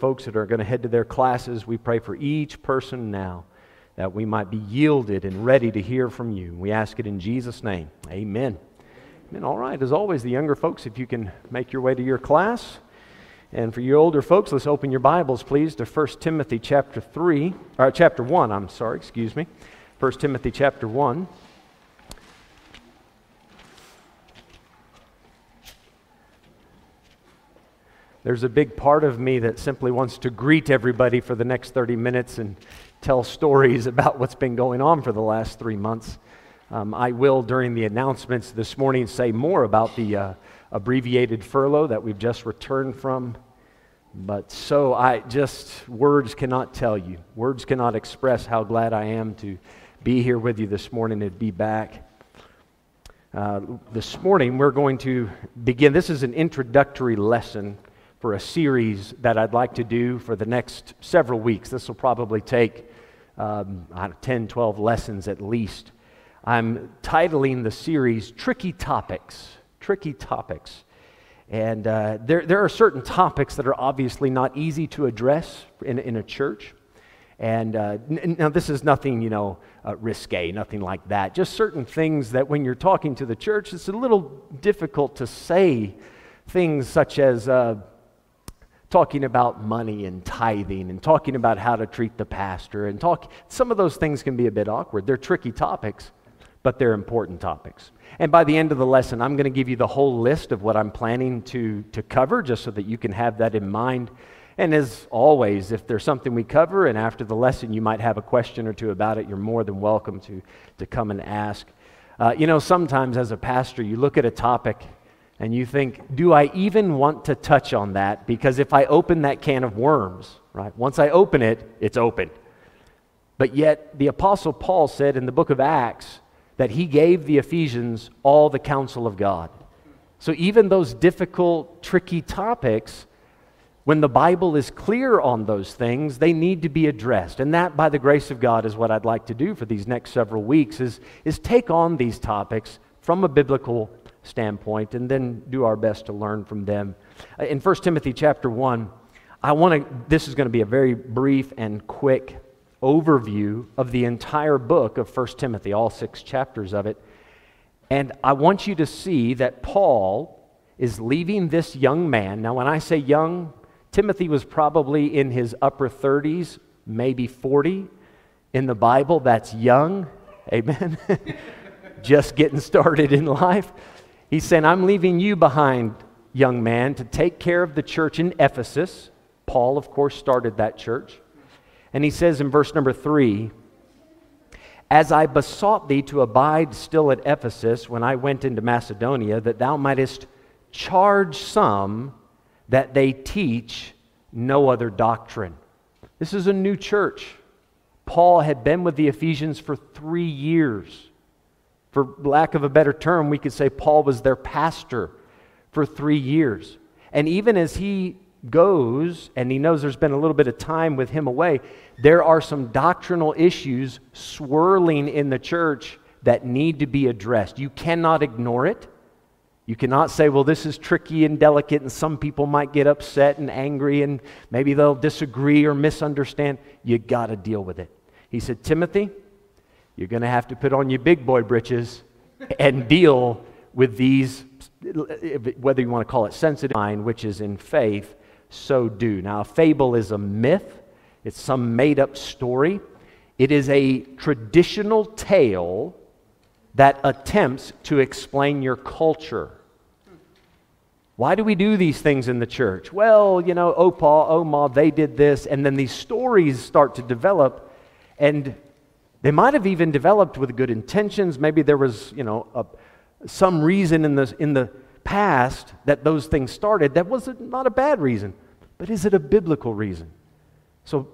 folks that are going to head to their classes. We pray for each person now that we might be yielded and ready to hear from you. We ask it in Jesus' name. Amen. Amen. All right, as always, the younger folks, if you can make your way to your class. And for you older folks, let's open your Bibles, please, to 1 Timothy chapter 3, or chapter 1, I'm sorry, excuse me. 1 Timothy chapter 1. There's a big part of me that simply wants to greet everybody for the next 30 minutes and tell stories about what's been going on for the last three months. Um, I will, during the announcements this morning, say more about the uh, abbreviated furlough that we've just returned from. But so I just, words cannot tell you, words cannot express how glad I am to be here with you this morning and be back. Uh, this morning, we're going to begin. This is an introductory lesson for a series that I'd like to do for the next several weeks. This will probably take um, 10, 12 lessons at least. I'm titling the series Tricky Topics. Tricky Topics. And uh, there, there are certain topics that are obviously not easy to address in, in a church. And uh, n- now, this is nothing, you know, uh, risque, nothing like that. Just certain things that when you're talking to the church, it's a little difficult to say things such as, uh, talking about money and tithing and talking about how to treat the pastor and talk some of those things can be a bit awkward. They're tricky topics but they're important topics. And by the end of the lesson i'm going to give you the whole list of what i'm planning to, to cover just so that you can have that in mind. And as always if there's something we cover and after the lesson you might have a question or two about it you're more than welcome to, to come and ask. Uh, you know sometimes as a pastor you look at a topic and you think, do I even want to touch on that? Because if I open that can of worms, right, once I open it, it's open. But yet, the Apostle Paul said in the book of Acts that he gave the Ephesians all the counsel of God. So even those difficult, tricky topics, when the Bible is clear on those things, they need to be addressed. And that, by the grace of God, is what I'd like to do for these next several weeks, is, is take on these topics from a biblical standpoint and then do our best to learn from them. Uh, in 1 Timothy chapter 1, I want to this is going to be a very brief and quick overview of the entire book of 1 Timothy, all 6 chapters of it. And I want you to see that Paul is leaving this young man. Now when I say young, Timothy was probably in his upper 30s, maybe 40. In the Bible, that's young. Amen. Just getting started in life. He's saying, I'm leaving you behind, young man, to take care of the church in Ephesus. Paul, of course, started that church. And he says in verse number three, As I besought thee to abide still at Ephesus when I went into Macedonia, that thou mightest charge some that they teach no other doctrine. This is a new church. Paul had been with the Ephesians for three years. For lack of a better term, we could say Paul was their pastor for three years. And even as he goes and he knows there's been a little bit of time with him away, there are some doctrinal issues swirling in the church that need to be addressed. You cannot ignore it. You cannot say, well, this is tricky and delicate, and some people might get upset and angry, and maybe they'll disagree or misunderstand. You got to deal with it. He said, Timothy, you're going to have to put on your big boy britches and deal with these, whether you want to call it sensitive mind, which is in faith, so do. Now, a fable is a myth, it's some made up story. It is a traditional tale that attempts to explain your culture. Why do we do these things in the church? Well, you know, Opa, Oma, they did this, and then these stories start to develop, and they might have even developed with good intentions. Maybe there was, you know, a, some reason in the, in the past that those things started that was not a bad reason. But is it a biblical reason? So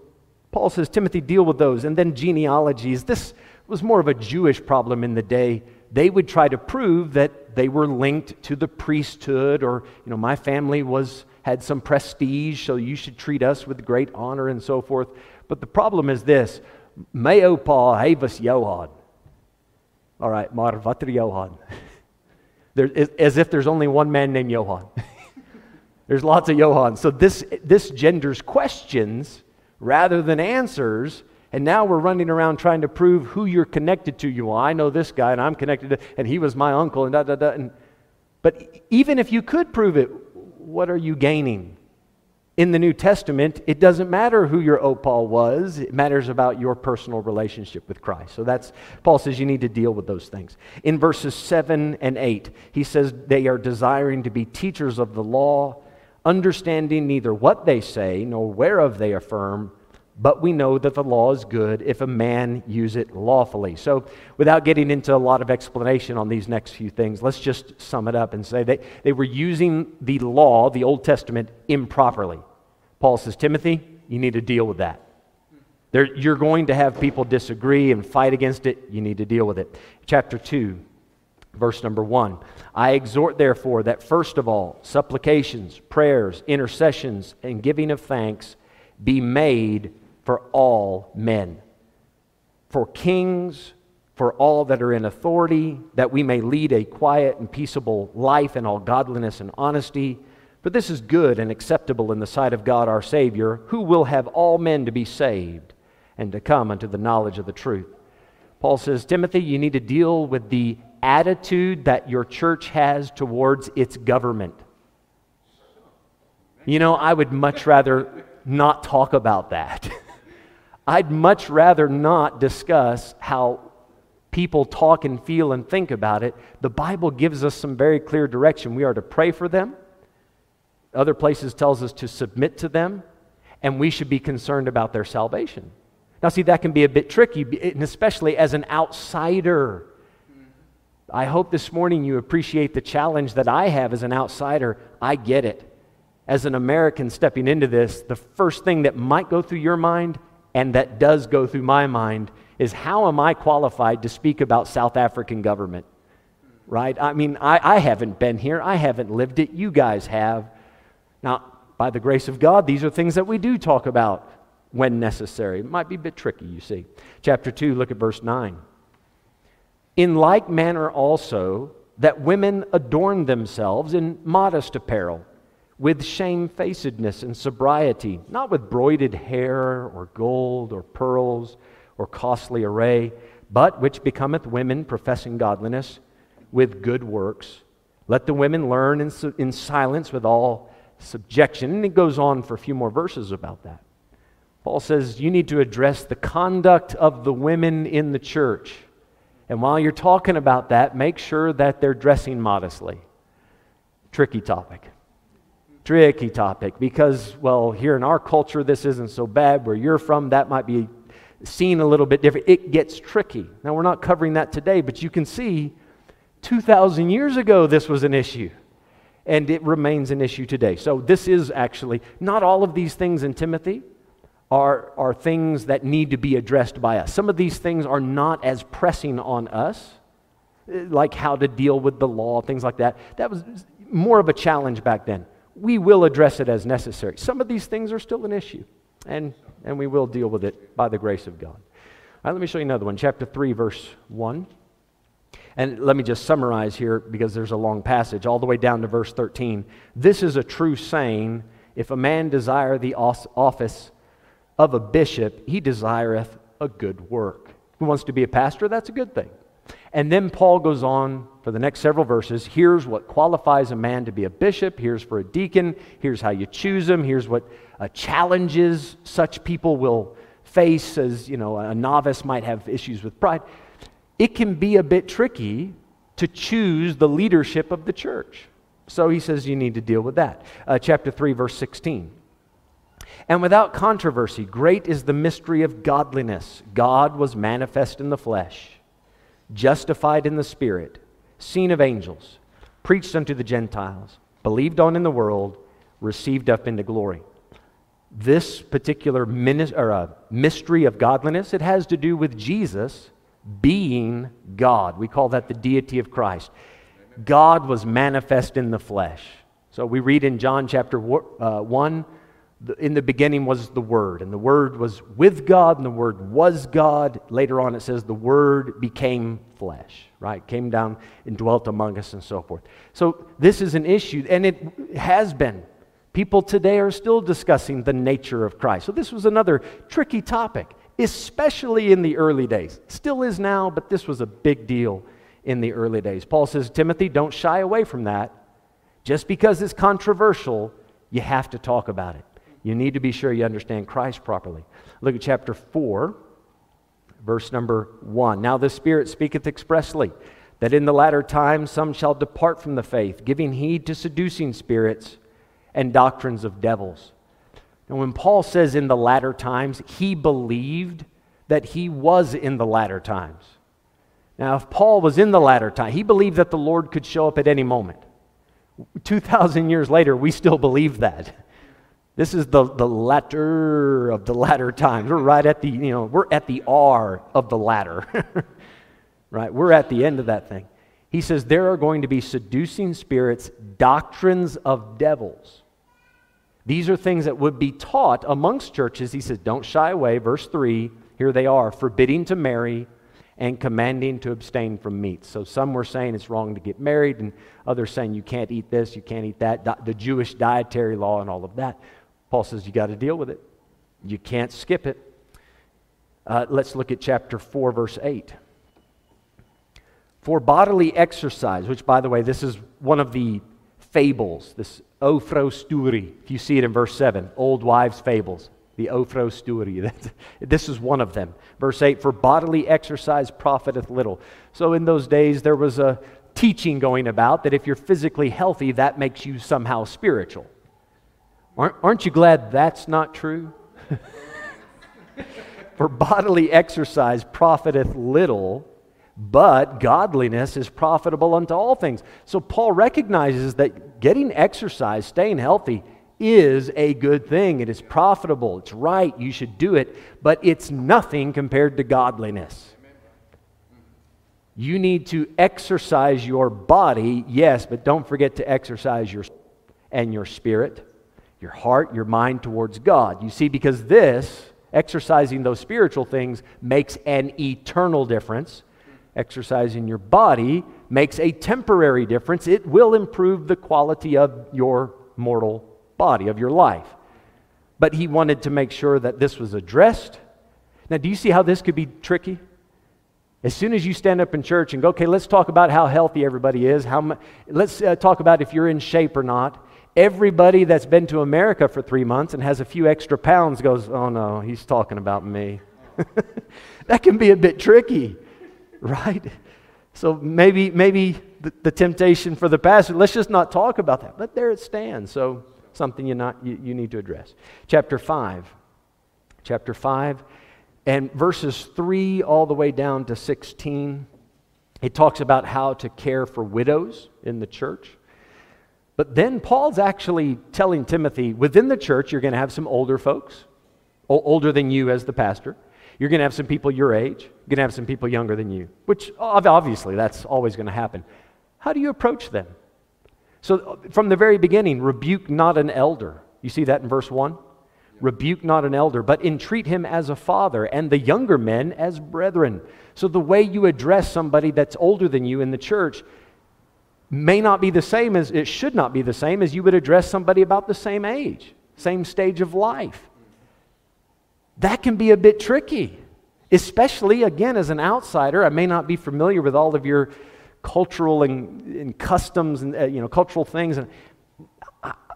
Paul says, Timothy, deal with those. And then genealogies. This was more of a Jewish problem in the day. They would try to prove that they were linked to the priesthood or, you know, my family was had some prestige, so you should treat us with great honor and so forth. But the problem is this Meo pa havas Johan. All right, maar wat er Johan? There, as if there's only one man named Johan. There's lots of Johans. So this, this genders questions rather than answers. And now we're running around trying to prove who you're connected to. You, well, I know this guy and I'm connected to, and he was my uncle, and da da da. And, but even if you could prove it, what are you gaining? In the New Testament, it doesn't matter who your opal was, it matters about your personal relationship with Christ. So that's, Paul says you need to deal with those things. In verses 7 and 8, he says they are desiring to be teachers of the law understanding neither what they say nor whereof they affirm, but we know that the law is good if a man use it lawfully. So, without getting into a lot of explanation on these next few things, let's just sum it up and say they, they were using the law, the Old Testament, improperly. Paul says, Timothy, you need to deal with that. There, you're going to have people disagree and fight against it. You need to deal with it. Chapter 2, Verse number one I exhort, therefore, that first of all, supplications, prayers, intercessions, and giving of thanks be made for all men, for kings, for all that are in authority, that we may lead a quiet and peaceable life in all godliness and honesty. For this is good and acceptable in the sight of God our Savior, who will have all men to be saved and to come unto the knowledge of the truth. Paul says, Timothy, you need to deal with the attitude that your church has towards its government. You know, I would much rather not talk about that. I'd much rather not discuss how people talk and feel and think about it. The Bible gives us some very clear direction. We are to pray for them. Other places tells us to submit to them, and we should be concerned about their salvation. Now, see, that can be a bit tricky, and especially as an outsider. I hope this morning you appreciate the challenge that I have as an outsider. I get it. As an American stepping into this, the first thing that might go through your mind and that does go through my mind is how am I qualified to speak about South African government? Right? I mean, I, I haven't been here, I haven't lived it, you guys have. Now, by the grace of God, these are things that we do talk about when necessary. It might be a bit tricky, you see. Chapter 2, look at verse 9. In like manner also, that women adorn themselves in modest apparel, with shamefacedness and sobriety, not with broided hair or gold or pearls or costly array, but which becometh women professing godliness with good works. Let the women learn in, in silence with all subjection. And it goes on for a few more verses about that. Paul says you need to address the conduct of the women in the church and while you're talking about that, make sure that they're dressing modestly. Tricky topic. Tricky topic because, well, here in our culture, this isn't so bad. Where you're from, that might be seen a little bit different. It gets tricky. Now, we're not covering that today, but you can see 2,000 years ago this was an issue. And it remains an issue today. So, this is actually not all of these things in Timothy are, are things that need to be addressed by us. Some of these things are not as pressing on us, like how to deal with the law, things like that. That was more of a challenge back then. We will address it as necessary. Some of these things are still an issue, and, and we will deal with it by the grace of God. All right, let me show you another one. Chapter 3, verse 1. And let me just summarize here because there's a long passage, all the way down to verse 13. This is a true saying if a man desire the office of a bishop, he desireth a good work. Who wants to be a pastor? That's a good thing. And then Paul goes on for the next several verses. Here's what qualifies a man to be a bishop. Here's for a deacon. Here's how you choose them. Here's what uh, challenges such people will face, as you know, a novice might have issues with pride. It can be a bit tricky to choose the leadership of the church. So he says you need to deal with that. Uh, chapter 3, verse 16. And without controversy, great is the mystery of godliness. God was manifest in the flesh, justified in the spirit, seen of angels, preached unto the Gentiles, believed on in the world, received up into glory. This particular uh, mystery of godliness, it has to do with Jesus being God. We call that the deity of Christ. God was manifest in the flesh. So we read in John chapter uh, 1 in the beginning was the Word, and the Word was with God, and the Word was God. Later on, it says the Word became flesh, right? Came down and dwelt among us, and so forth. So, this is an issue, and it has been People today are still discussing the nature of Christ. So, this was another tricky topic, especially in the early days. Still is now, but this was a big deal in the early days. Paul says, Timothy, don't shy away from that. Just because it's controversial, you have to talk about it. You need to be sure you understand Christ properly. Look at chapter 4, verse number 1. Now the Spirit speaketh expressly that in the latter times some shall depart from the faith, giving heed to seducing spirits and doctrines of devils. Now, when Paul says in the latter times, he believed that he was in the latter times. Now, if Paul was in the latter time, he believed that the Lord could show up at any moment. 2,000 years later, we still believe that. This is the, the latter of the latter times. We're right at the, you know, we're at the R of the latter. right? We're at the end of that thing. He says there are going to be seducing spirits, doctrines of devils. These are things that would be taught amongst churches. He says, don't shy away. Verse 3, here they are, forbidding to marry and commanding to abstain from meat. So some were saying it's wrong to get married, and others saying you can't eat this, you can't eat that, the Jewish dietary law and all of that. Paul says you got to deal with it. You can't skip it. Uh, let's look at chapter 4, verse 8. For bodily exercise, which, by the way, this is one of the fables, this ophrosturi, if you see it in verse 7, old wives' fables, the ophrosturi. this is one of them. Verse 8 For bodily exercise profiteth little. So in those days, there was a teaching going about that if you're physically healthy, that makes you somehow spiritual. Aren't, aren't you glad that's not true? For bodily exercise profiteth little, but godliness is profitable unto all things. So Paul recognizes that getting exercise, staying healthy, is a good thing. It is profitable. It's right. You should do it. But it's nothing compared to godliness. You need to exercise your body, yes, but don't forget to exercise your and your spirit your heart, your mind towards God. You see, because this, exercising those spiritual things, makes an eternal difference. Exercising your body makes a temporary difference. It will improve the quality of your mortal body, of your life. But he wanted to make sure that this was addressed. Now, do you see how this could be tricky? As soon as you stand up in church and go, okay, let's talk about how healthy everybody is, how, let's uh, talk about if you're in shape or not. Everybody that's been to America for three months and has a few extra pounds goes, oh no, he's talking about me. that can be a bit tricky, right? So maybe, maybe the, the, temptation for the pastor, let's just not talk about that. But there it stands. So something you, not, you, you need to address. Chapter 5. Chapter 5 and verses 3 all the way down to 16. It talks about how to care for widows in the church. But then Paul's actually telling Timothy within the church, you're going to have some older folks, older than you as the pastor. You're going to have some people your age. You're going to have some people younger than you, which obviously that's always going to happen. How do you approach them? So, uh, from the very beginning, rebuke not an elder. You see that in verse 1? Rebuke not an elder, but entreat him as a father, and the younger men as brethren. So, the way you address somebody that's older than you in the church may not be the same as it should not be the same as you would address somebody about the same age, same stage of life. That can be a bit tricky, especially again as an outsider. I may not be familiar with all of your cultural and, and customs and uh, you know cultural things, and,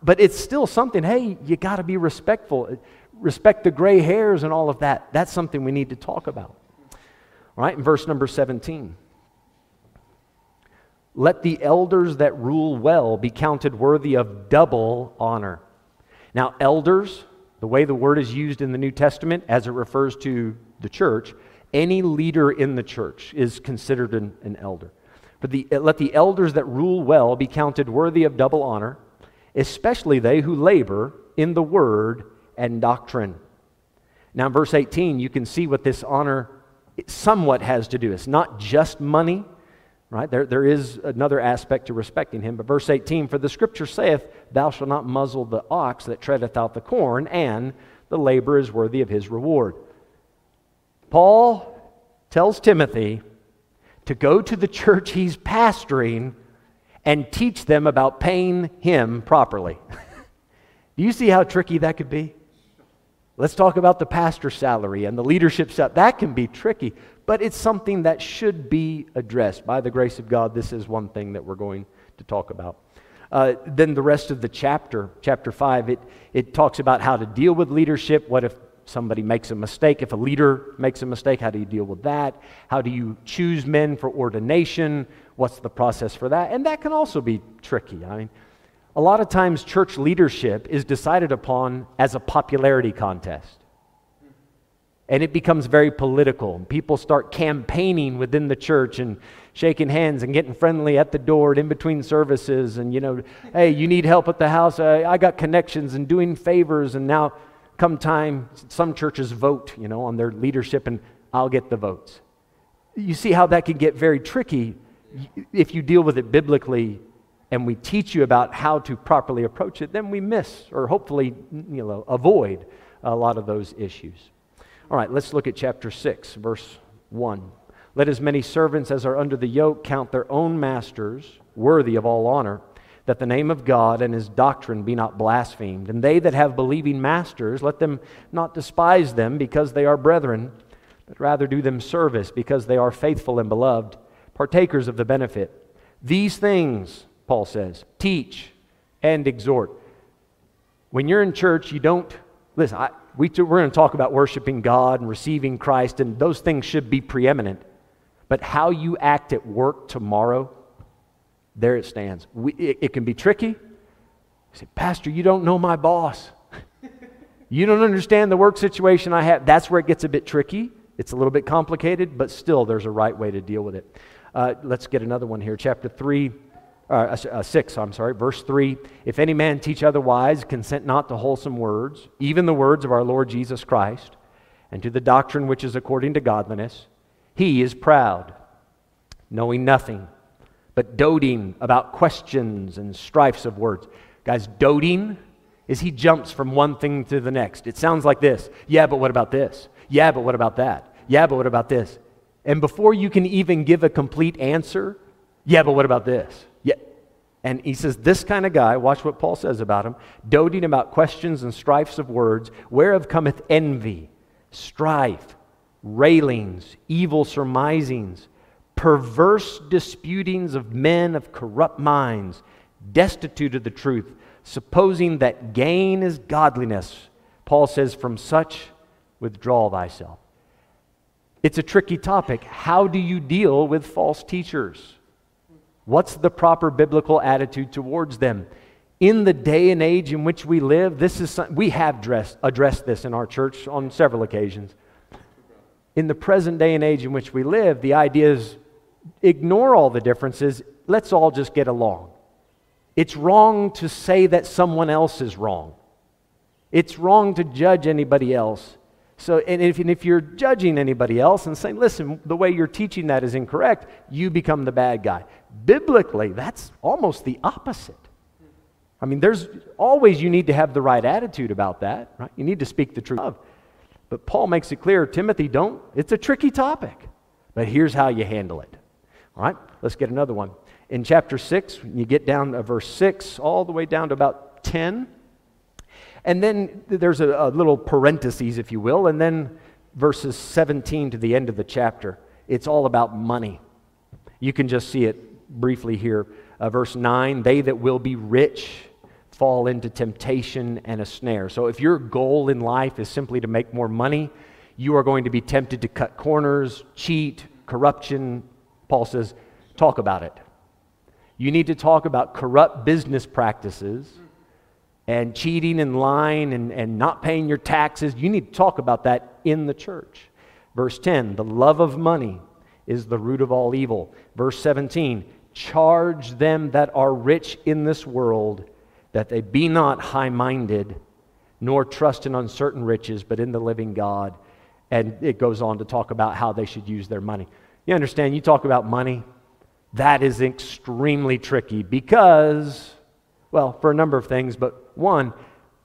but it's still something. Hey, you got to be respectful, respect the gray hairs and all of that. That's something we need to talk about. All right, in verse number seventeen. Let the elders that rule well be counted worthy of double honor. Now, elders, the way the word is used in the New Testament as it refers to the church, any leader in the church is considered an, an elder. But the, let the elders that rule well be counted worthy of double honor, especially they who labor in the word and doctrine. Now, in verse 18, you can see what this honor somewhat has to do. It's not just money, Right? There, there is another aspect to respecting him. But verse 18 For the scripture saith, Thou shalt not muzzle the ox that treadeth out the corn, and the labor is worthy of his reward. Paul tells Timothy to go to the church he's pastoring and teach them about paying him properly. Do you see how tricky that could be? Let's talk about the pastor salary and the leadership salary. That can be tricky, but it's something that should be addressed. By the grace of God, this is one thing that we're going to talk about. Uh, then the rest of the chapter, chapter 5, it, it talks about how to deal with leadership. What if somebody makes a mistake? If a leader makes a mistake, how do you deal with that? How do you choose men for ordination? What's the process for that? And that can also be tricky. I mean, a lot of times, church leadership is decided upon as a popularity contest. And it becomes very political. People start campaigning within the church and shaking hands and getting friendly at the door and in between services. And, you know, hey, you need help at the house? I, I got connections and doing favors. And now, come time, some churches vote, you know, on their leadership, and I'll get the votes. You see how that can get very tricky if you deal with it biblically and we teach you about how to properly approach it, then we miss or hopefully you know, avoid a lot of those issues. All right, let's look at chapter 6, verse 1. Let as many servants as are under the yoke count their own masters worthy of all honor, that the name of God and his doctrine be not blasphemed. And they that have believing masters, let them not despise them because they are brethren, but rather do them service because they are faithful and beloved, partakers of the benefit. These things Paul says. Teach and exhort. When you're in church, you don't, listen, I, we, we're going to talk about worshiping God and receiving Christ, and those things should be preeminent. But how you act at work tomorrow, there it stands. We, it, it can be tricky. You say, Pastor, you don't know my boss. you don't understand the work situation I have. That's where it gets a bit tricky. It's a little bit complicated, but still, there's a right way to deal with it. Uh, let's get another one here. Chapter 3, uh, uh, 6, I'm sorry, verse 3 If any man teach otherwise, consent not to wholesome words, even the words of our Lord Jesus Christ, and to the doctrine which is according to godliness. He is proud, knowing nothing, but doting about questions and strifes of words. Guys, doting is he jumps from one thing to the next. It sounds like this Yeah, but what about this? Yeah, but what about that? Yeah, but what about this? And before you can even give a complete answer, yeah, but what about this? And he says, This kind of guy, watch what Paul says about him, doting about questions and strifes of words, whereof cometh envy, strife, railings, evil surmisings, perverse disputings of men of corrupt minds, destitute of the truth, supposing that gain is godliness. Paul says, From such withdraw thyself. It's a tricky topic. How do you deal with false teachers? What's the proper biblical attitude towards them? In the day and age in which we live, this is we have dressed, addressed this in our church on several occasions. In the present day and age in which we live, the idea is ignore all the differences, let's all just get along. It's wrong to say that someone else is wrong. It's wrong to judge anybody else. So, and if, and if you're judging anybody else and saying, listen, the way you're teaching that is incorrect, you become the bad guy. Biblically, that's almost the opposite. I mean, there's always you need to have the right attitude about that, right? You need to speak the truth. But Paul makes it clear, Timothy, don't. It's a tricky topic, but here's how you handle it. All right, let's get another one. In chapter 6, you get down to verse 6, all the way down to about 10. And then there's a, a little parentheses, if you will, and then verses 17 to the end of the chapter. It's all about money. You can just see it briefly here. Uh, verse 9 They that will be rich fall into temptation and a snare. So if your goal in life is simply to make more money, you are going to be tempted to cut corners, cheat, corruption. Paul says, talk about it. You need to talk about corrupt business practices and cheating and lying and, and not paying your taxes. You need to talk about that in the church. Verse 10 the love of money is the root of all evil. Verse 17 charge them that are rich in this world that they be not high minded, nor trust in uncertain riches, but in the living God. And it goes on to talk about how they should use their money. You understand, you talk about money, that is extremely tricky because, well, for a number of things, but one,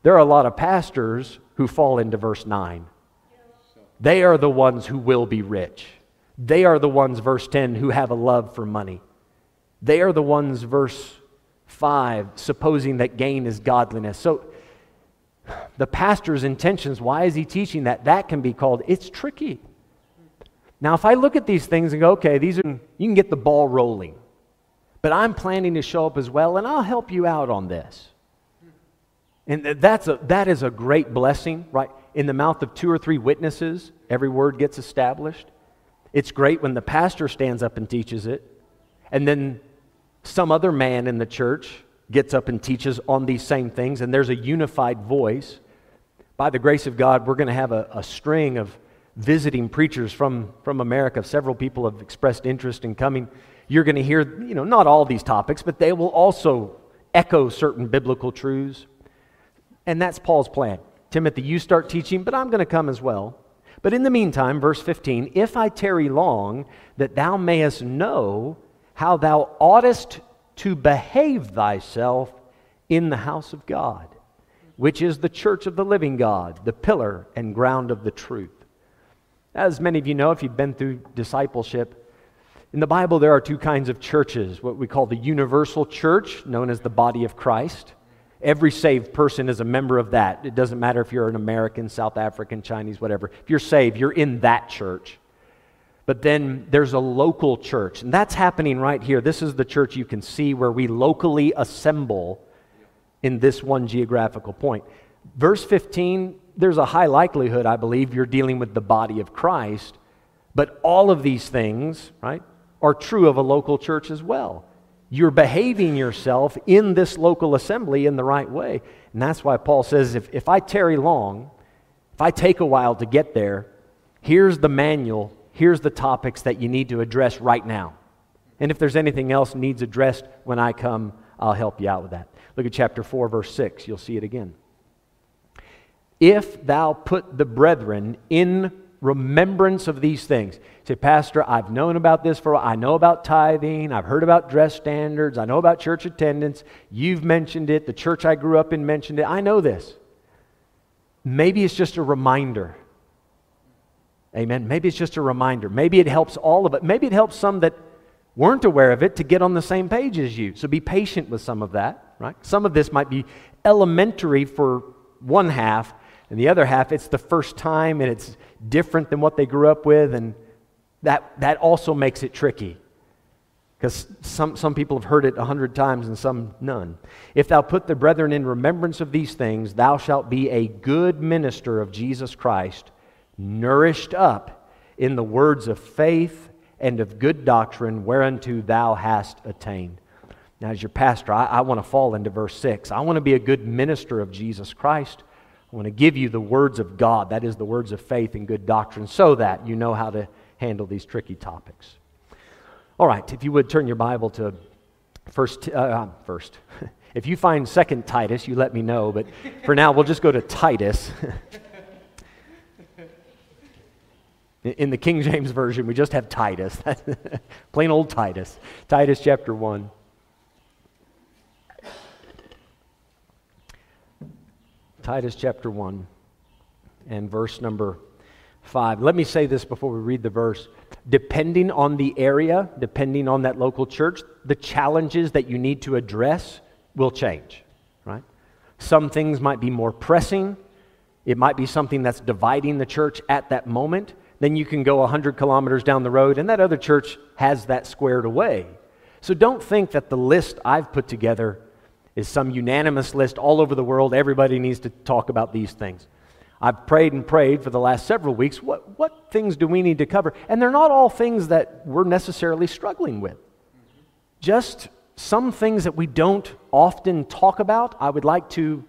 there are a lot of pastors who fall into verse 9. They are the ones who will be rich. They are the ones, verse 10, who have a love for money. They are the ones, verse 5, supposing that gain is godliness. So the pastor's intentions. Why is he teaching that? That can be called, it's tricky. Now, if I look at these things and go, okay, these are, you can get the ball rolling, but I'm planning to show up as well, and I'll help you out on this. And that's a, that is a great blessing, right? In the mouth of two or three witnesses, every word gets established. It's great when the pastor stands up and teaches it, and then some other man in the church gets up and teaches on these same things, and there's a unified voice. By the grace of God, we're going to have a, a string of visiting preachers from, from America. Several people have expressed interest in coming. You're going to hear, you know, not all these topics, but they will also echo certain biblical truths. And that's Paul's plan. Timothy, you start teaching, but I'm going to come as well. But in the meantime, verse 15, if I tarry long, that thou mayest know how thou oughtest to behave thyself in the house of God, which is the church of the living God, the pillar and ground of the truth. As many of you know, if you've been through discipleship, in the Bible there are two kinds of churches what we call the universal church, known as the body of Christ. Every saved person is a member of that. It doesn't matter if you're an American, South African, Chinese, whatever. If you're saved, you're in that church. But then there's a local church, and that's happening right here. This is the church you can see where we locally assemble in this one geographical point. Verse 15, there's a high likelihood, I believe, you're dealing with the body of Christ, but all of these things, right, are true of a local church as well. You're behaving yourself in this local assembly in the right way. And that's why Paul says if, if I tarry long, if I take a while to get there, here's the manual here's the topics that you need to address right now. And if there's anything else needs addressed when I come, I'll help you out with that. Look at chapter 4, verse 6. You'll see it again. If thou put the brethren in remembrance of these things. Say, Pastor, I've known about this for I know about tithing, I've heard about dress standards, I know about church attendance. You've mentioned it, the church I grew up in mentioned it. I know this. Maybe it's just a reminder Amen. Maybe it's just a reminder. Maybe it helps all of it. Maybe it helps some that weren't aware of it to get on the same page as you. So be patient with some of that, right? Some of this might be elementary for one half, and the other half, it's the first time and it's different than what they grew up with, and that, that also makes it tricky. Because some, some people have heard it a hundred times and some none. If thou put the brethren in remembrance of these things, thou shalt be a good minister of Jesus Christ nourished up in the words of faith and of good doctrine whereunto thou hast attained. Now, as your pastor, I, I want to fall into verse 6. I want to be a good minister of Jesus Christ. I want to give you the words of God, that is, the words of faith and good doctrine, so that you know how to handle these tricky topics. All right, if you would turn your Bible to first, uh, first. if you find second Titus, you let me know, but for now, we'll just go to Titus. In the King James Version, we just have Titus. Plain old Titus. Titus chapter 1. Titus chapter 1 and verse number 5. Let me say this before we read the verse. Depending on the area, depending on that local church, the challenges that you need to address will change, right? Some things might be more pressing. It might be something that's dividing the church at that moment then you can go 100 kilometers down the road, and that other church has that squared away. So don't think that the list I've put together is some unanimous list all over the world. Everybody needs to talk about these things. I've prayed and prayed for the last several weeks. What, what things do we need to cover? And they're not all things that we're necessarily struggling with. Just some things that we don't often talk about, I would like to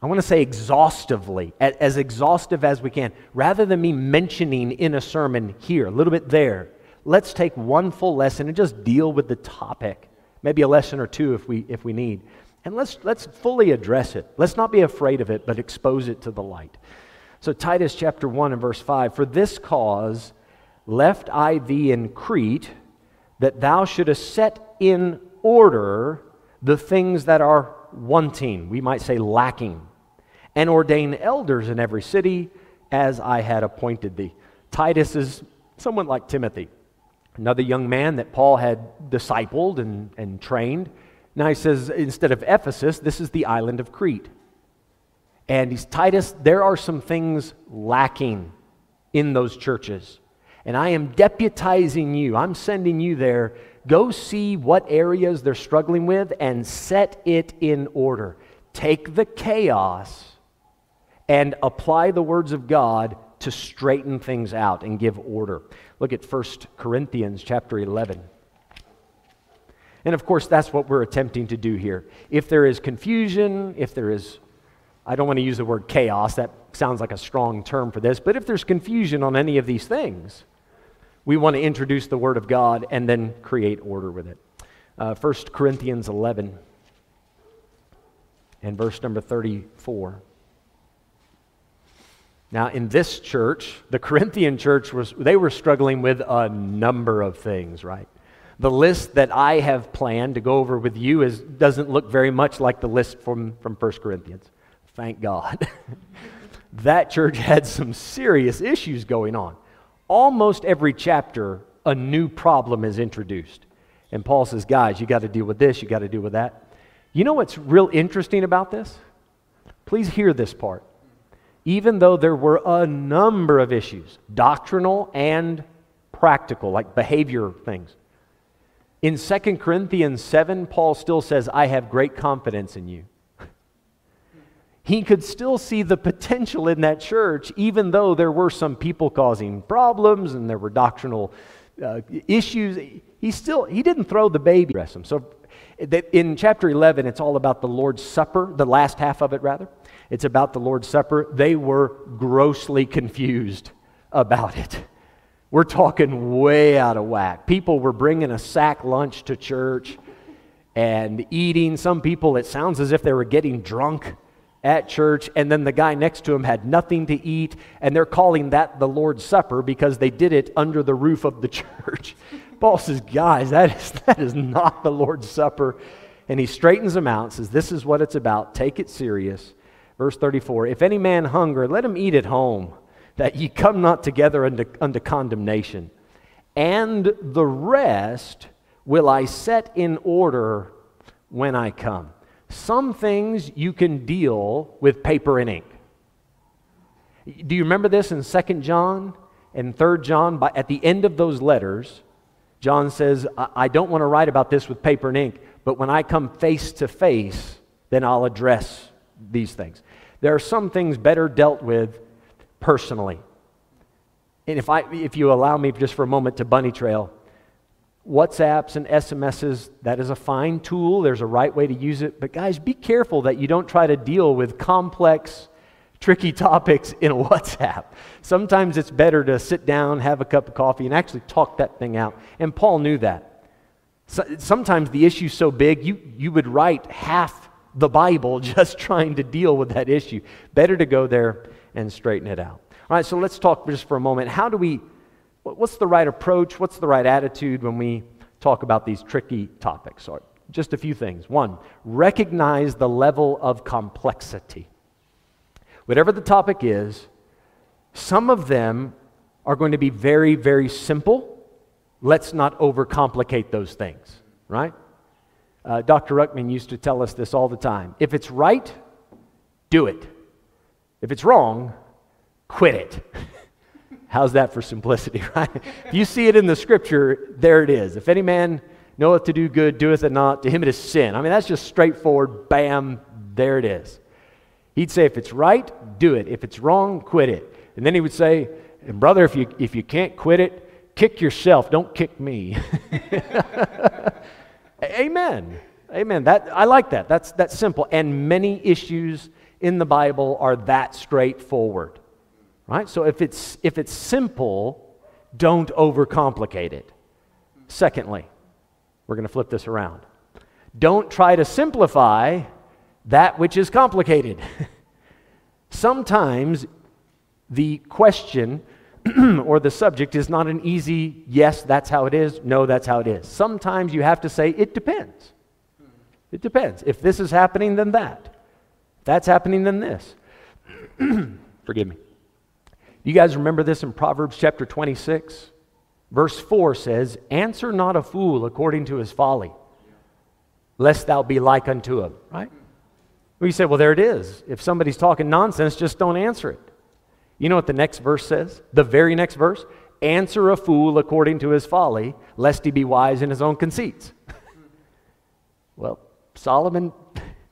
I want to say exhaustively, as exhaustive as we can. Rather than me mentioning in a sermon here, a little bit there, let's take one full lesson and just deal with the topic. Maybe a lesson or two if we, if we need. And let's, let's fully address it. Let's not be afraid of it, but expose it to the light. So, Titus chapter 1 and verse 5 For this cause left I thee in Crete, that thou shouldest set in order the things that are wanting, we might say lacking and ordain elders in every city as I had appointed thee. Titus is somewhat like Timothy, another young man that Paul had discipled and, and trained. Now he says, instead of Ephesus, this is the island of Crete. And he's Titus, there are some things lacking in those churches. And I am deputizing you, I'm sending you there. Go see what areas they're struggling with and set it in order. Take the chaos and apply the words of God to straighten things out and give order. Look at 1 Corinthians chapter 11. And of course, that's what we're attempting to do here. If there is confusion, if there is, I don't want to use the word chaos, that sounds like a strong term for this, but if there's confusion on any of these things, we want to introduce the Word of God and then create order with it. Uh, 1 Corinthians 11 and verse number 34. Now, in this church, the Corinthian church was, they were struggling with a number of things, right? The list that I have planned to go over with you is, doesn't look very much like the list from, from 1 Corinthians. Thank God. that church had some serious issues going on almost every chapter, a new problem is introduced. And Paul says, guys, you got to deal with this, you got to deal with that. You know what's real interesting about this? Please hear this part. Even though there were a number of issues, doctrinal and practical, like behavior things. In 2 Corinthians 7, Paul still says, I have great confidence in you he could still see the potential in that church, even though there were some people causing problems and there were doctrinal uh, issues. He still he didn't throw the baby. So in chapter 11, it's all about the Lord's Supper, the last half of it, rather. It's about the Lord's Supper. They were grossly confused about it. We're talking way out of whack. People were bringing a sack lunch to church and eating. Some people, it sounds as if they were getting drunk at church, and then the guy next to him had nothing to eat, and they're calling that the Lord's Supper because they did it under the roof of the church. Paul says, Guys, that is, that is not the Lord's Supper. And he straightens them out, says, This is what it's about. Take it serious. Verse 34 If any man hunger, let him eat at home, that ye come not together unto, unto condemnation. And the rest will I set in order when I come. Some things you can deal with paper and ink. Do you remember this in 2 John and 3 John? By, at the end of those letters, John says, I, I don't want to write about this with paper and ink, but when I come face to face, then I'll address these things. There are some things better dealt with personally. And if, I, if you allow me just for a moment to bunny trail, WhatsApps and SMSs, that is a fine tool. There's a right way to use it. But guys, be careful that you don't try to deal with complex, tricky topics in a WhatsApp. Sometimes it's better to sit down, have a cup of coffee, and actually talk that thing out. And Paul knew that. So, sometimes the issue's so big, you, you would write half the Bible just trying to deal with that issue. Better to go there and straighten it out. All right, so let's talk just for a moment. How do we What's the right approach? What's the right attitude when we talk about these tricky topics? Just a few things. One, recognize the level of complexity. Whatever the topic is, some of them are going to be very, very simple. Let's not overcomplicate those things, right? Uh, Dr. Ruckman used to tell us this all the time. If it's right, do it. If it's wrong, quit it. How's that for simplicity, right? if you see it in the scripture, there it is. If any man knoweth to do good, doeth it not, to him it is sin. I mean, that's just straightforward, bam, there it is. He'd say, if it's right, do it. If it's wrong, quit it. And then he would say, and brother, if you, if you can't quit it, kick yourself, don't kick me. Amen. Amen. That, I like that. That's, that's simple. And many issues in the Bible are that straightforward. Right? So if it's, if it's simple, don't overcomplicate it. Secondly, we're going to flip this around. Don't try to simplify that which is complicated. Sometimes the question or the subject is not an easy yes, that's how it is, no, that's how it is. Sometimes you have to say it depends. It depends. If this is happening, then that. If that's happening, then this. Forgive me. You guys remember this in Proverbs chapter 26? Verse 4 says, Answer not a fool according to his folly, lest thou be like unto him, right? We say, well, there it is. If somebody's talking nonsense, just don't answer it. You know what the next verse says? The very next verse? Answer a fool according to his folly, lest he be wise in his own conceits. well, Solomon,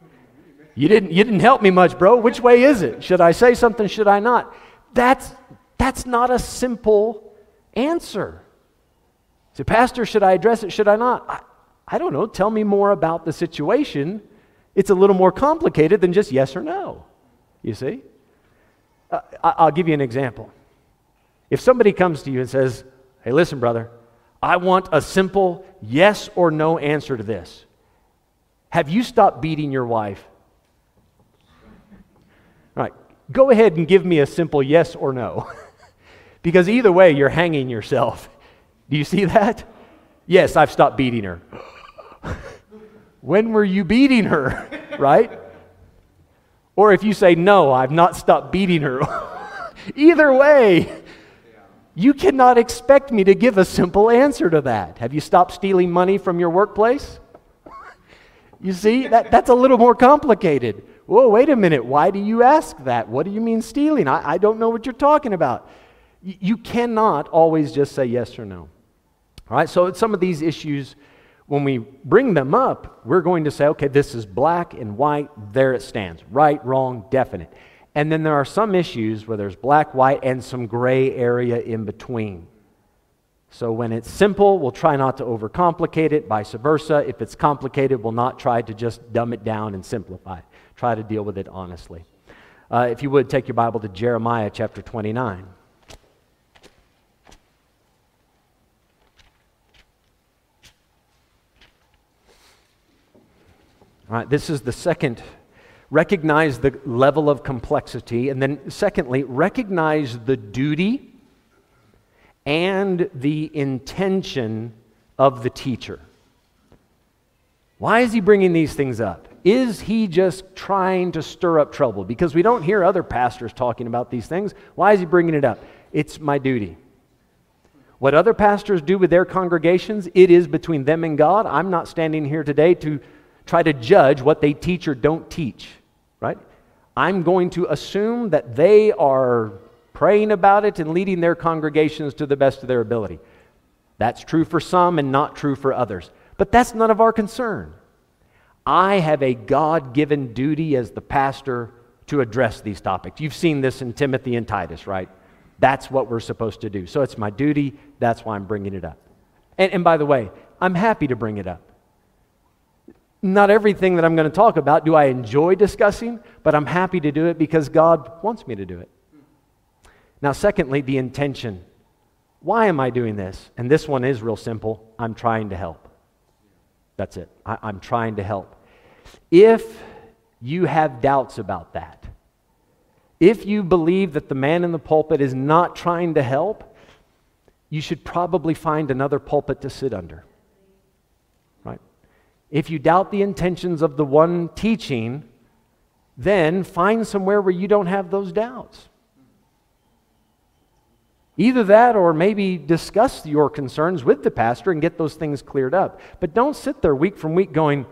you didn't, you didn't help me much, bro. Which way is it? Should I say something? Should I not? That's, that's not a simple answer. Say, Pastor, should I address it? Should I not? I, I don't know. Tell me more about the situation. It's a little more complicated than just yes or no. You see? Uh, I'll give you an example. If somebody comes to you and says, Hey, listen, brother, I want a simple yes or no answer to this. Have you stopped beating your wife? All right, go ahead and give me a simple yes or no. because either way, you're hanging yourself. Do you see that? Yes, I've stopped beating her. when were you beating her? right? Or if you say, no, I've not stopped beating her. either way, you cannot expect me to give a simple answer to that. Have you stopped stealing money from your workplace? you see, that, that's a little more complicated. Whoa, wait a minute. Why do you ask that? What do you mean stealing? I, I don't know what you're talking about. Y- you cannot always just say yes or no. All right, so some of these issues, when we bring them up, we're going to say, okay, this is black and white, there it stands. Right, wrong, definite. And then there are some issues where there's black, white, and some gray area in between. So when it's simple, we'll try not to overcomplicate it, vice versa. If it's complicated, we'll not try to just dumb it down and simplify it. Try to deal with it honestly. Uh, if you would, take your Bible to Jeremiah chapter 29. All right, this is the second. Recognize the level of complexity. And then, secondly, recognize the duty and the intention of the teacher. Why is he bringing these things up? Is he just trying to stir up trouble? Because we don't hear other pastors talking about these things. Why is he bringing it up? It's my duty. What other pastors do with their congregations, it is between them and God. I'm not standing here today to try to judge what they teach or don't teach, right? I'm going to assume that they are praying about it and leading their congregations to the best of their ability. That's true for some and not true for others. But that's none of our concern. I have a God given duty as the pastor to address these topics. You've seen this in Timothy and Titus, right? That's what we're supposed to do. So it's my duty. That's why I'm bringing it up. And, and by the way, I'm happy to bring it up. Not everything that I'm going to talk about do I enjoy discussing, but I'm happy to do it because God wants me to do it. Now, secondly, the intention. Why am I doing this? And this one is real simple I'm trying to help. That's it. I, am trying to help. If you have doubts about that, if you believe that the man in the pulpit is not trying to help, you should probably find another pulpit to sit under. If you doubt the intentions of the one teaching, then find somewhere where you don't have those doubts. Either that or maybe discuss your concerns with the pastor and get those things cleared up. But don't sit there week from week going,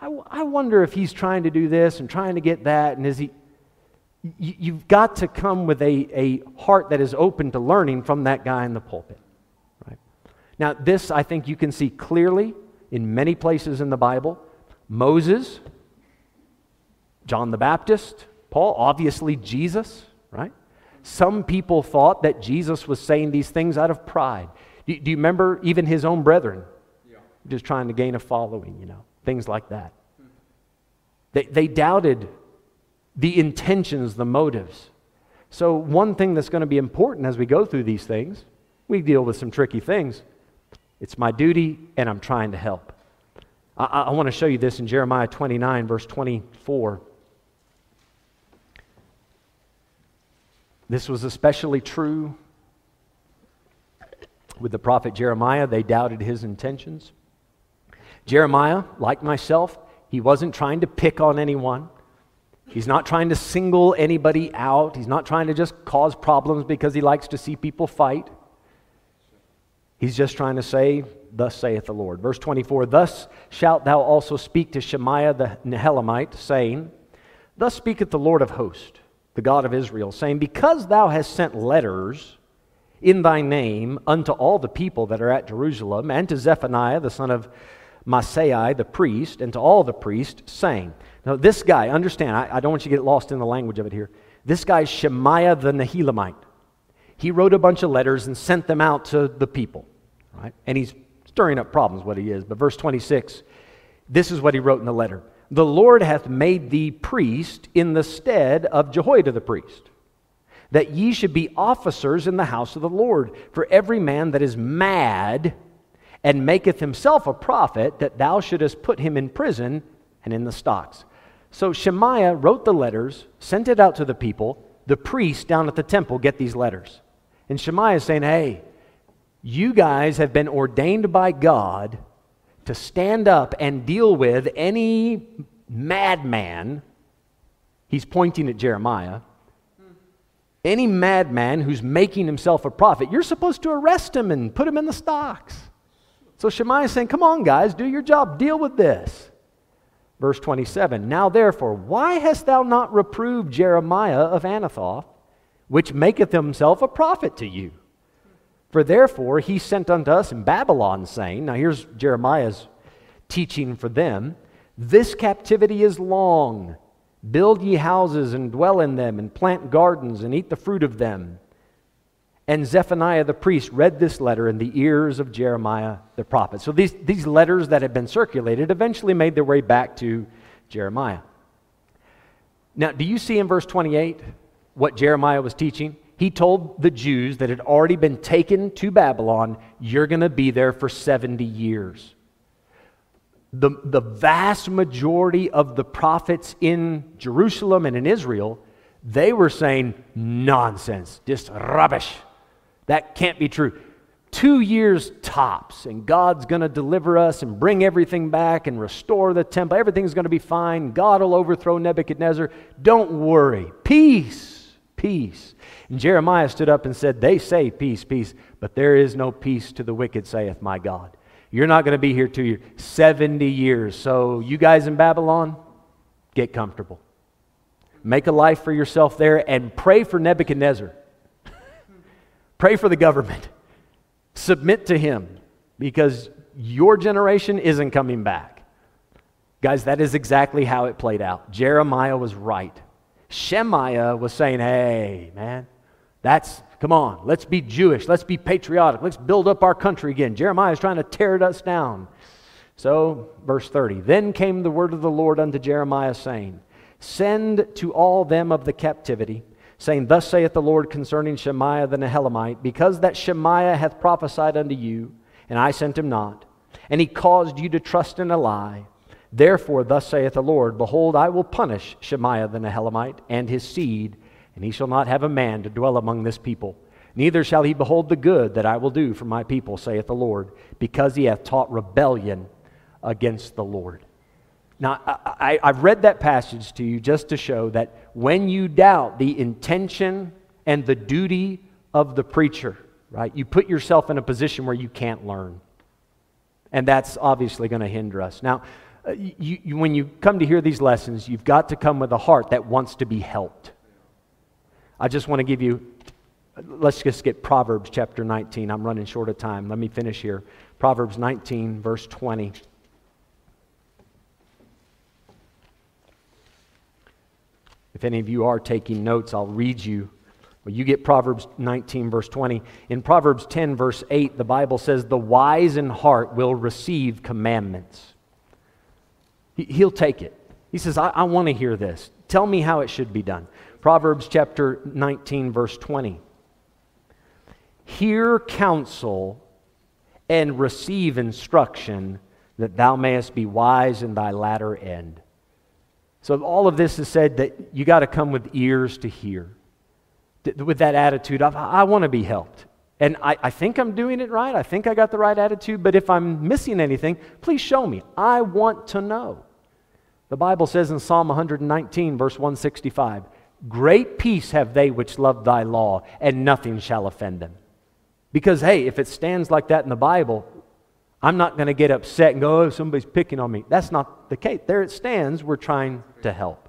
I, I wonder if he's trying to do this and trying to get that. And is he. You've got to come with a, a heart that is open to learning from that guy in the pulpit. Right? Now, this I think you can see clearly in many places in the Bible. Moses, John the Baptist, Paul, obviously Jesus, right? Some people thought that Jesus was saying these things out of pride. Do, do you remember even his own brethren? Yeah. Just trying to gain a following, you know, things like that. They, they doubted the intentions, the motives. So, one thing that's going to be important as we go through these things, we deal with some tricky things. It's my duty, and I'm trying to help. I, I want to show you this in Jeremiah 29, verse 24. This was especially true with the prophet Jeremiah. They doubted his intentions. Jeremiah, like myself, he wasn't trying to pick on anyone. He's not trying to single anybody out. He's not trying to just cause problems because he likes to see people fight. He's just trying to say, Thus saith the Lord. Verse 24 Thus shalt thou also speak to Shemaiah the Nehelamite, saying, Thus speaketh the Lord of hosts, the God of Israel, saying, Because thou hast sent letters in thy name unto all the people that are at Jerusalem, and to Zephaniah the son of Maaseiah the priest, and to all the priests, saying, Now this guy, understand, I, I don't want you to get lost in the language of it here. This guy, is Shemaiah the Nehelamite, he wrote a bunch of letters and sent them out to the people, right? And he's stirring up problems, what he is. But verse 26, this is what he wrote in the letter The Lord hath made thee priest in the stead of Jehoiada the priest, that ye should be officers in the house of the Lord. For every man that is mad and maketh himself a prophet, that thou shouldest put him in prison and in the stocks. So Shemaiah wrote the letters, sent it out to the people. The priests down at the temple get these letters. And Shemaiah is saying, hey, you guys have been ordained by God to stand up and deal with any madman. He's pointing at Jeremiah. Any madman who's making himself a prophet, you're supposed to arrest him and put him in the stocks. So Shemaiah is saying, Come on, guys, do your job, deal with this. Verse 27 Now therefore, why hast thou not reproved Jeremiah of Anathoth, which maketh himself a prophet to you? For therefore he sent unto us in Babylon, saying, Now here's Jeremiah's teaching for them This captivity is long. Build ye houses and dwell in them, and plant gardens and eat the fruit of them. And Zephaniah the priest read this letter in the ears of Jeremiah the prophet. So these, these letters that had been circulated eventually made their way back to Jeremiah. Now, do you see in verse 28 what Jeremiah was teaching? He told the Jews that had already been taken to Babylon, you're going to be there for 70 years. The, the vast majority of the prophets in Jerusalem and in Israel, they were saying nonsense, just rubbish. That can't be true. Two years tops, and God's going to deliver us and bring everything back and restore the temple. Everything's going to be fine. God will overthrow Nebuchadnezzar. Don't worry. Peace, peace. And Jeremiah stood up and said, They say peace, peace, but there is no peace to the wicked, saith my God. You're not going to be here two years, 70 years. So, you guys in Babylon, get comfortable. Make a life for yourself there and pray for Nebuchadnezzar. Pray for the government. Submit to him because your generation isn't coming back. Guys, that is exactly how it played out. Jeremiah was right. Shemaiah was saying, hey, man, that's, come on, let's be Jewish. Let's be patriotic. Let's build up our country again. Jeremiah is trying to tear us down. So, verse 30 Then came the word of the Lord unto Jeremiah, saying, Send to all them of the captivity saying, Thus saith the Lord concerning Shemaiah the Nehelamite, because that Shemaiah hath prophesied unto you, and I sent him not, and he caused you to trust in a lie. Therefore, thus saith the Lord, Behold, I will punish Shemaiah the Nehelamite and his seed, and he shall not have a man to dwell among this people. Neither shall he behold the good that I will do for my people, saith the Lord, because he hath taught rebellion against the Lord. Now, I, have read that passage to you just to show that when you doubt the intention and the duty of the preacher, right, you put yourself in a position where you can't learn. And that's obviously going to hinder us. Now, Uh, you, you, when you come to hear these lessons, you've got to come with a heart that wants to be helped. I just want to give you, let's just get Proverbs chapter 19. I'm running short of time. Let me finish here. Proverbs 19, verse 20. If any of you are taking notes, I'll read you. Well, you get Proverbs 19, verse 20. In Proverbs 10, verse 8, the Bible says, The wise in heart will receive commandments. He'll take it. He says, I, I want to hear this. Tell me how it should be done. Proverbs chapter 19, verse 20. Hear counsel and receive instruction, that thou mayest be wise in thy latter end. So, all of this is said that you got to come with ears to hear. With that attitude of, I want to be helped. And I, I, think I'm doing it right. I think I got the right attitude. But if I'm missing anything, please show me. I want to know. The Bible says in Psalm 119, verse 165, Great peace have they which love thy law, and nothing shall offend them. Because, hey, if it stands like that in the Bible, I'm not going to get upset and go, oh, somebody's picking on me. That's not the case. There it stands. We're trying to help.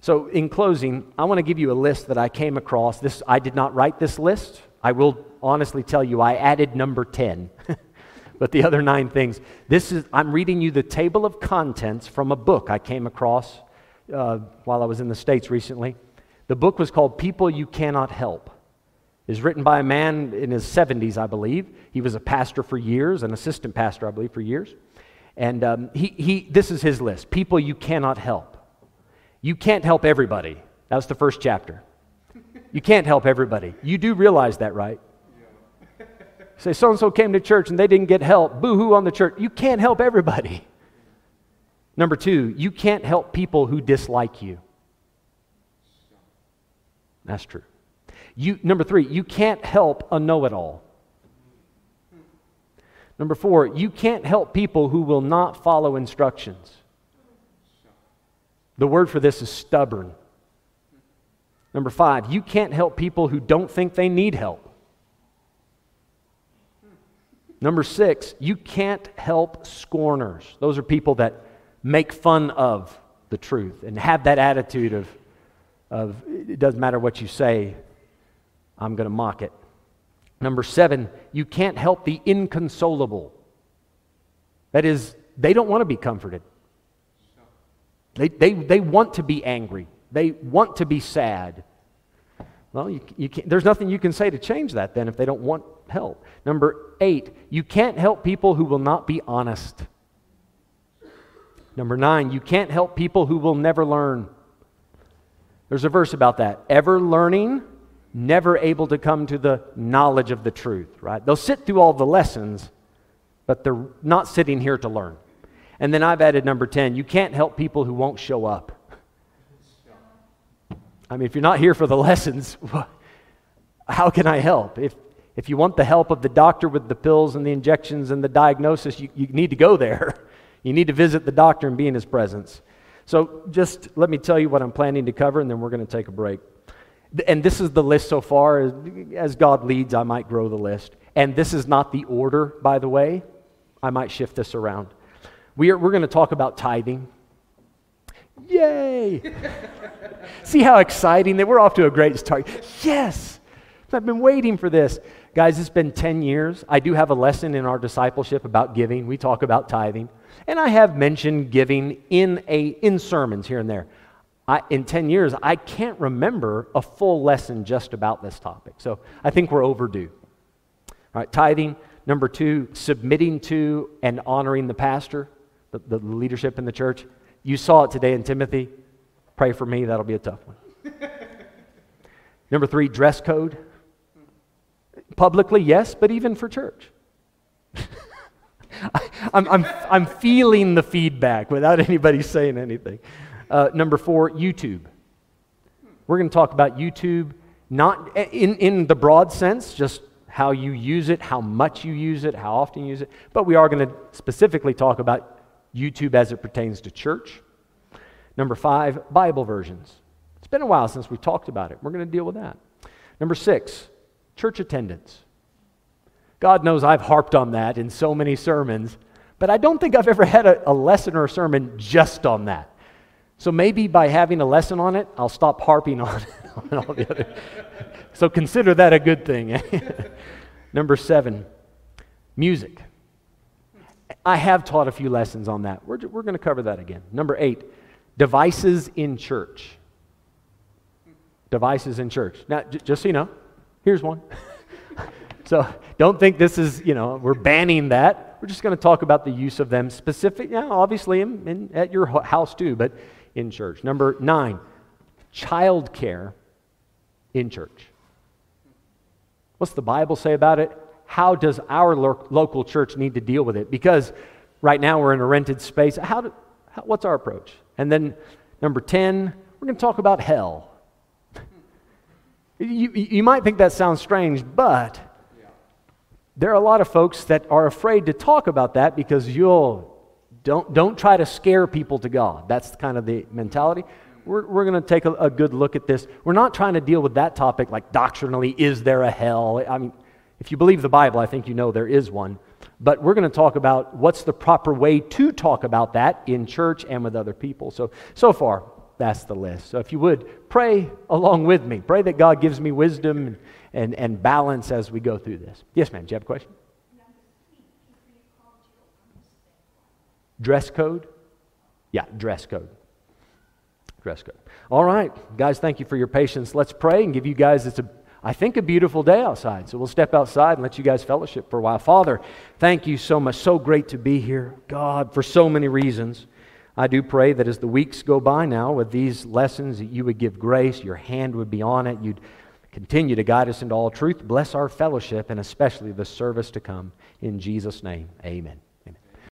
So, in closing, I want to give you a list that I came across. This, I did not write this list. I will honestly tell you, I added number 10. but the other nine things. This is, I'm reading you the table of contents from a book I came across uh, while I was in the States recently. The book was called People You Cannot Help. Was written by a man in his 70s, I believe. He was a pastor for years, an assistant pastor, I believe, for years. And um, he, he, this is his list people you cannot help. You can't help everybody. That was the first chapter. You can't help everybody. You do realize that, right? Say, so and so came to church and they didn't get help. Boo hoo on the church. You can't help everybody. Number two, you can't help people who dislike you. That's true. You, number three, you can't help a know it all. Number four, you can't help people who will not follow instructions. The word for this is stubborn. Number five, you can't help people who don't think they need help. Number six, you can't help scorners. Those are people that make fun of the truth and have that attitude of, of it doesn't matter what you say, I'm going to mock it. Number seven, you can't help the inconsolable. That is, they don't want to be comforted. They, they, they want to be angry. They want to be sad. Well, you, you there's nothing you can say to change that then if they don't want help. Number eight, you can't help people who will not be honest. Number nine, you can't help people who will never learn. There's a verse about that. Ever learning, never able to come to the knowledge of the truth, right? They'll sit through all the lessons, but they're not sitting here to learn. And then I've added number 10 you can't help people who won't show up. I mean, if you're not here for the lessons, how can I help? If, if you want the help of the doctor with the pills and the injections and the diagnosis, you, you need to go there. You need to visit the doctor and be in his presence. So, just let me tell you what I'm planning to cover, and then we're going to take a break. And this is the list so far. As God leads, I might grow the list. And this is not the order, by the way. I might shift this around. We are, we're going to talk about tithing. Yay! See how exciting that we're off to a great start. Yes! I've been waiting for this. Guys, it's been 10 years. I do have a lesson in our discipleship about giving. We talk about tithing. And I have mentioned giving in, a, in sermons here and there. I, in 10 years, I can't remember a full lesson just about this topic. So I think we're overdue. All right, tithing. Number two, submitting to and honoring the pastor, the, the leadership in the church. You saw it today in Timothy. Pray for me, that'll be a tough one. Number three, dress code. Publicly, yes, but even for church. I, am I'm, I'm, I'm feeling the feedback without anybody saying anything. Uh, number four, YouTube. We're going to talk about YouTube, not in, in the broad sense, just how you use it, how much you use it, how often you use it, but we are going to specifically talk about YouTube as it pertains to church. Number five, Bible versions. It's been a while since we talked about it. We're going to deal with that. Number six, church attendance. God knows I've harped on that in so many sermons, but I don't think I've ever had a, a lesson or a sermon just on that. So maybe by having a lesson on it, I'll stop harping on, on all the other. so consider that a good thing. Number seven, music. I have taught a few lessons on that. We're, we're going to cover that again. Number eight, devices in church. Devices in church. Now, j- just so you know, here's one. so don't think this is, you know, we're banning that. We're just going to talk about the use of them specific, yeah, obviously in, in, at your house too, but in church. Number nine, childcare in church. What's the Bible say about it? How does our lo- local church need to deal with it? Because right now we're in a rented space. How do, how, what's our approach? And then number 10, we're going to talk about hell. You, you might think that sounds strange, but there are a lot of folks that are afraid to talk about that because you'll don't, don't try to scare people to God. That's kind of the mentality. We're, we're going to take a, a, good look at this. We're not trying to deal with that topic like doctrinally, is there a hell? I mean, if you believe the Bible, I think you know there is one. But we're going to talk about what's the proper way to talk about that in church and with other people. So, so far, that's the list. So if you would, pray along with me. Pray that God gives me wisdom and, and, and balance as we go through this. Yes, ma'am. Do you have a question? Dress code? Yeah, dress code. Dress code. All right, guys, thank you for your patience. Let's pray and give you guys, it's a, I think, a beautiful day outside. So we'll step outside and let you guys fellowship for a while. Father, thank you so much. So great to be here. God, for so many reasons. I do pray that as the weeks go by now with these lessons, that you would give grace, your hand would be on it, you'd continue to guide us into all truth. Bless our fellowship and especially the service to come. In Jesus' name, amen.